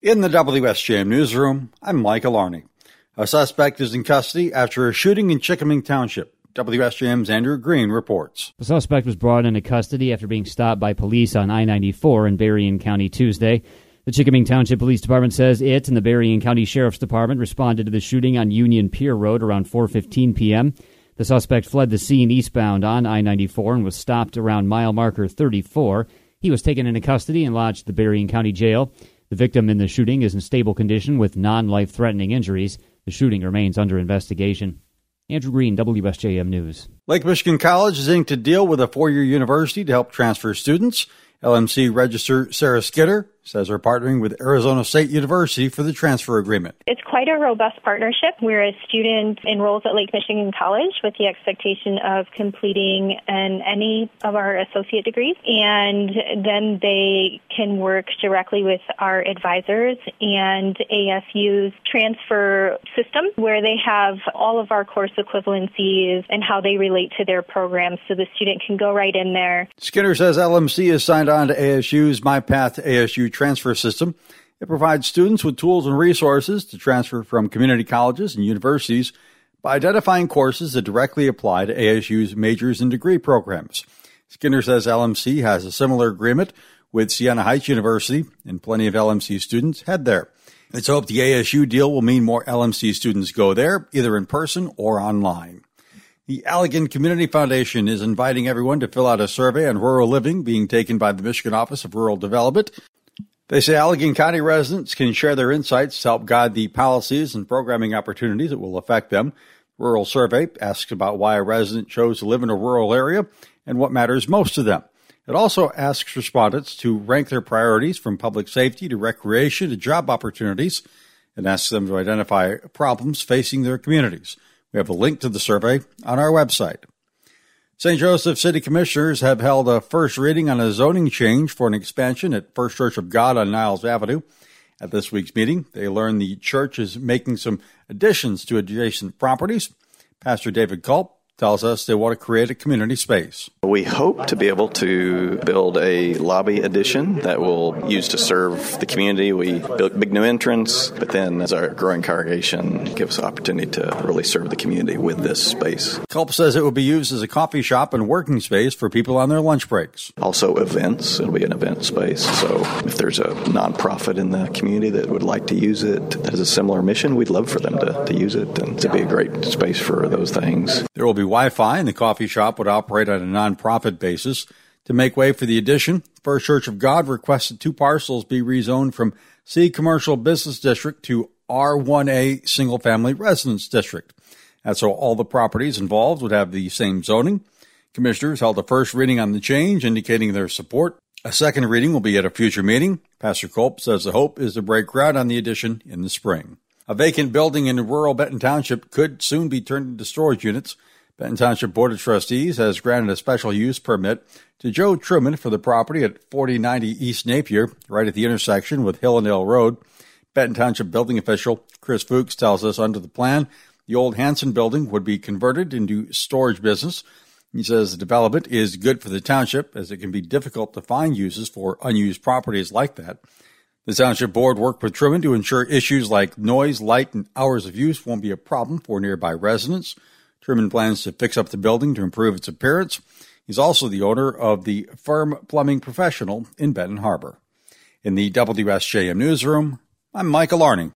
In the WSJM newsroom, I'm Michael Arney. A suspect is in custody after a shooting in Chikaming Township. WSJM's Andrew Green reports. The suspect was brought into custody after being stopped by police on I 94 in Berrien County Tuesday. The Chikaming Township Police Department says it and the Berrien County Sheriff's Department responded to the shooting on Union Pier Road around 4:15 p.m. The suspect fled the scene eastbound on I 94 and was stopped around mile marker 34. He was taken into custody and lodged at the Berrien County Jail. The victim in the shooting is in stable condition with non life threatening injuries. The shooting remains under investigation. Andrew Green, WSJM News. Lake Michigan College is inked a deal with a four year university to help transfer students. LMC Register Sarah Skinner says they're partnering with Arizona State University for the transfer agreement. It's quite a robust partnership where a student enrolls at Lake Michigan College with the expectation of completing an, any of our associate degrees, and then they can work directly with our advisors and ASU's transfer system where they have all of our course equivalencies and how they relate to their programs so the student can go right in there. Skinner says LMC is signed on to ASU's MyPath to ASU transfer system. It provides students with tools and resources to transfer from community colleges and universities by identifying courses that directly apply to ASU's majors and degree programs. Skinner says LMC has a similar agreement with Siena Heights University, and plenty of LMC students head there. It's hoped the ASU deal will mean more LMC students go there, either in person or online. The Allegan Community Foundation is inviting everyone to fill out a survey on rural living being taken by the Michigan Office of Rural Development. They say Allegan County residents can share their insights to help guide the policies and programming opportunities that will affect them. Rural Survey asks about why a resident chose to live in a rural area and what matters most to them. It also asks respondents to rank their priorities from public safety to recreation to job opportunities and asks them to identify problems facing their communities. We have a link to the survey on our website. St. Joseph City Commissioners have held a first reading on a zoning change for an expansion at First Church of God on Niles Avenue. At this week's meeting, they learned the church is making some additions to adjacent properties. Pastor David Culp tells us they want to create a community space. We hope to be able to build a lobby addition that will use to serve the community. We built big new entrance, but then as our growing congregation gives us opportunity to really serve the community with this space. Culp says it will be used as a coffee shop and working space for people on their lunch breaks. Also events, it'll be an event space. So if there's a nonprofit in the community that would like to use it that has a similar mission, we'd love for them to, to use it and to be a great space for those things. There will be Wi Fi, and the coffee shop would operate on a nonprofit basis. To make way for the addition, First Church of God requested two parcels be rezoned from C Commercial Business District to R1A Single Family Residence District. And so all the properties involved would have the same zoning. Commissioners held a first reading on the change, indicating their support. A second reading will be at a future meeting. Pastor Culp says the hope is to break ground on the addition in the spring. A vacant building in rural Benton Township could soon be turned into storage units. Benton Township Board of Trustees has granted a special use permit to Joe Truman for the property at 4090 East Napier, right at the intersection with Hillandale Road. Benton Township building official Chris Fuchs tells us under the plan, the old Hanson building would be converted into storage business. He says the development is good for the township as it can be difficult to find uses for unused properties like that. The township board worked with Truman to ensure issues like noise, light, and hours of use won't be a problem for nearby residents. Truman plans to fix up the building to improve its appearance. He's also the owner of the Firm Plumbing Professional in Benton Harbor. In the WSJM newsroom, I'm Michael Arning.